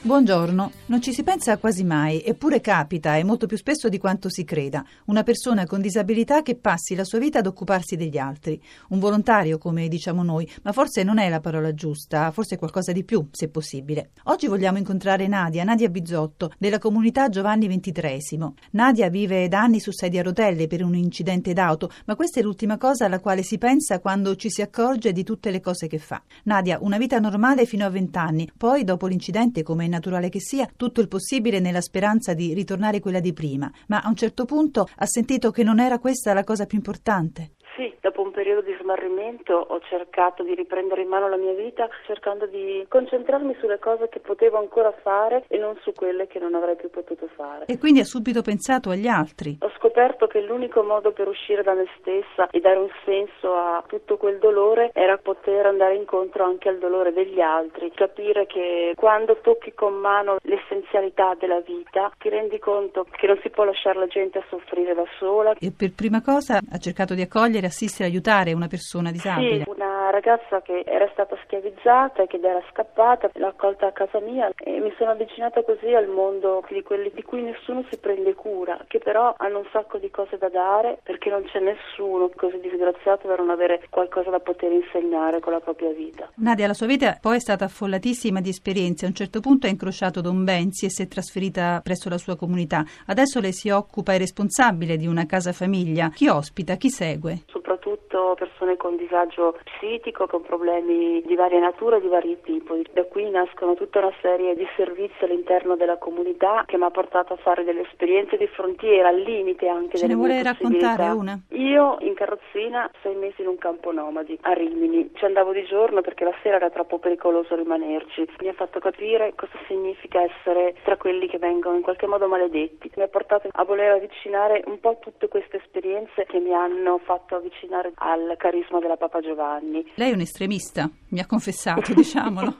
Buongiorno, non ci si pensa quasi mai, eppure capita e molto più spesso di quanto si creda, una persona con disabilità che passi la sua vita ad occuparsi degli altri, un volontario come diciamo noi, ma forse non è la parola giusta, forse qualcosa di più, se possibile. Oggi vogliamo incontrare Nadia, Nadia Bizzotto, della comunità Giovanni XXIII. Nadia vive da anni su sedia a rotelle per un incidente d'auto, ma questa è l'ultima cosa alla quale si pensa quando ci si accorge di tutte le cose che fa. Nadia, una vita normale fino a vent'anni, poi dopo l'incidente come naturale che sia, tutto il possibile nella speranza di ritornare quella di prima, ma a un certo punto ha sentito che non era questa la cosa più importante. Sì, dopo periodo di smarrimento ho cercato di riprendere in mano la mia vita cercando di concentrarmi sulle cose che potevo ancora fare e non su quelle che non avrei più potuto fare. E quindi ha subito pensato agli altri. Ho scoperto che l'unico modo per uscire da me stessa e dare un senso a tutto quel dolore era poter andare incontro anche al dolore degli altri, capire che quando tocchi con mano l'essenzialità della vita ti rendi conto che non si può lasciare la gente a soffrire da sola. E per prima cosa ha cercato di accogliere assistere, aiutare una persona disabile? Sì, una ragazza che era stata schiavizzata e che era scappata, l'ho accolta a casa mia e mi sono avvicinata così al mondo di quelli di cui nessuno si prende cura, che però hanno un sacco di cose da dare perché non c'è nessuno così disgraziato da non avere qualcosa da poter insegnare con la propria vita. Nadia, la sua vita poi è stata affollatissima di esperienze. A un certo punto ha incrociato Don Benzi e si è trasferita presso la sua comunità. Adesso lei si occupa, è responsabile di una casa famiglia. Chi ospita, chi segue? Soprattutto persone con disagio psichico, con problemi di varia natura e di vari tipi. Da qui nascono tutta una serie di servizi all'interno della comunità che mi ha portato a fare delle esperienze di frontiera, al limite anche Ce delle ne vuole raccontare una? Io in carrozzina sei mesi in un campo nomadi a Rimini. Ci andavo di giorno perché la sera era troppo pericoloso rimanerci. Mi ha fatto capire cosa significa essere tra quelli che vengono in qualche modo maledetti. Mi ha portato a voler avvicinare un po' tutte queste esperienze che mi hanno fatto avvicinare al carisma della Papa Giovanni. Lei è un estremista, mi ha confessato, diciamolo.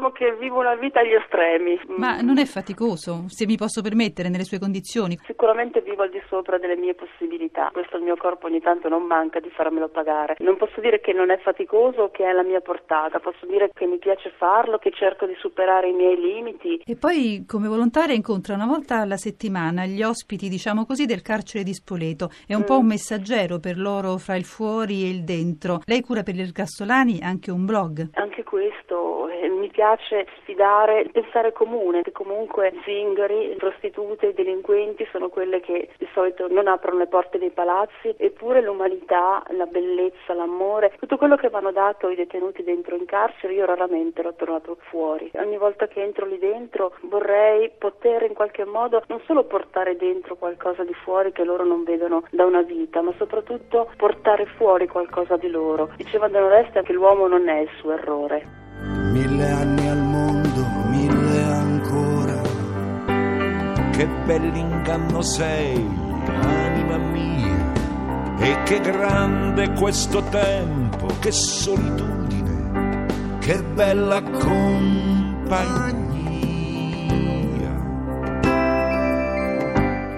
Diciamo che vivo una vita agli estremi. Ma non è faticoso, se mi posso permettere, nelle sue condizioni? Sicuramente vivo al di sopra delle mie possibilità. Questo il mio corpo ogni tanto non manca di farmelo pagare. Non posso dire che non è faticoso o che è alla mia portata, posso dire che mi piace farlo, che cerco di superare i miei limiti. E poi come volontaria incontra una volta alla settimana gli ospiti, diciamo così, del carcere di Spoleto. È un mm. po' un messaggero per loro fra il fuori e il dentro. Lei cura per gli ergastolani anche un blog. Anche questo eh, mi piace piace sfidare il pensare comune, che comunque zingari, prostitute, delinquenti sono quelle che di solito non aprono le porte dei palazzi, eppure l'umanità, la bellezza, l'amore, tutto quello che mi hanno dato i detenuti dentro in carcere, io raramente l'ho trovato fuori. Ogni volta che entro lì dentro vorrei poter in qualche modo non solo portare dentro qualcosa di fuori che loro non vedono da una vita, ma soprattutto portare fuori qualcosa di loro. Diceva Don Oreste che l'uomo non è il suo errore. Mille anni Che bell'inganno sei, anima mia. E che grande questo tempo, che solitudine, che bella compagnia.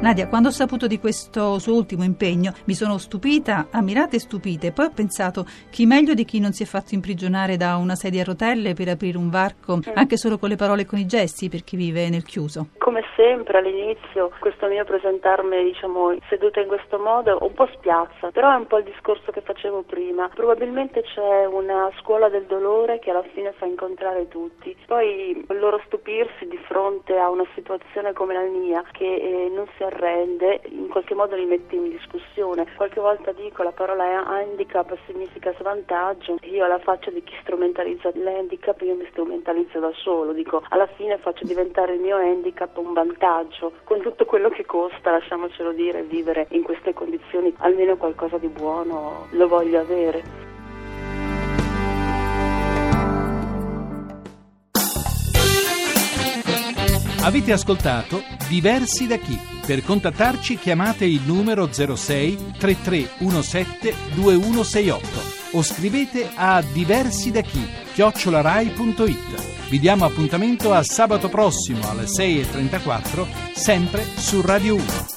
Nadia, quando ho saputo di questo suo ultimo impegno mi sono stupita, ammirata e stupita e poi ho pensato chi meglio di chi non si è fatto imprigionare da una sedia a rotelle per aprire un varco anche solo con le parole e con i gesti per chi vive nel chiuso. Come sempre all'inizio questo mio presentarmi diciamo seduta in questo modo un po' spiazza, però è un po' il discorso che facevo prima. Probabilmente c'è una scuola del dolore che alla fine fa incontrare tutti. Poi il loro stupirsi di fronte a una situazione come la mia che eh, non si arrende, in qualche modo li mette in discussione. Qualche volta dico la parola handicap significa svantaggio, io alla faccia di chi strumentalizza l'handicap io mi strumentalizzo da solo, dico alla fine faccio diventare il mio handicap un vantaggio, con tutto quello che costa, lasciamocelo dire, vivere in queste condizioni, almeno qualcosa di buono lo voglio avere. Avete ascoltato Diversi da chi? Per contattarci chiamate il numero 06 3317 2168 o scrivete a diversi da chi chiocciolarai.it. Vi diamo appuntamento a sabato prossimo alle 6.34 sempre su Radio 1.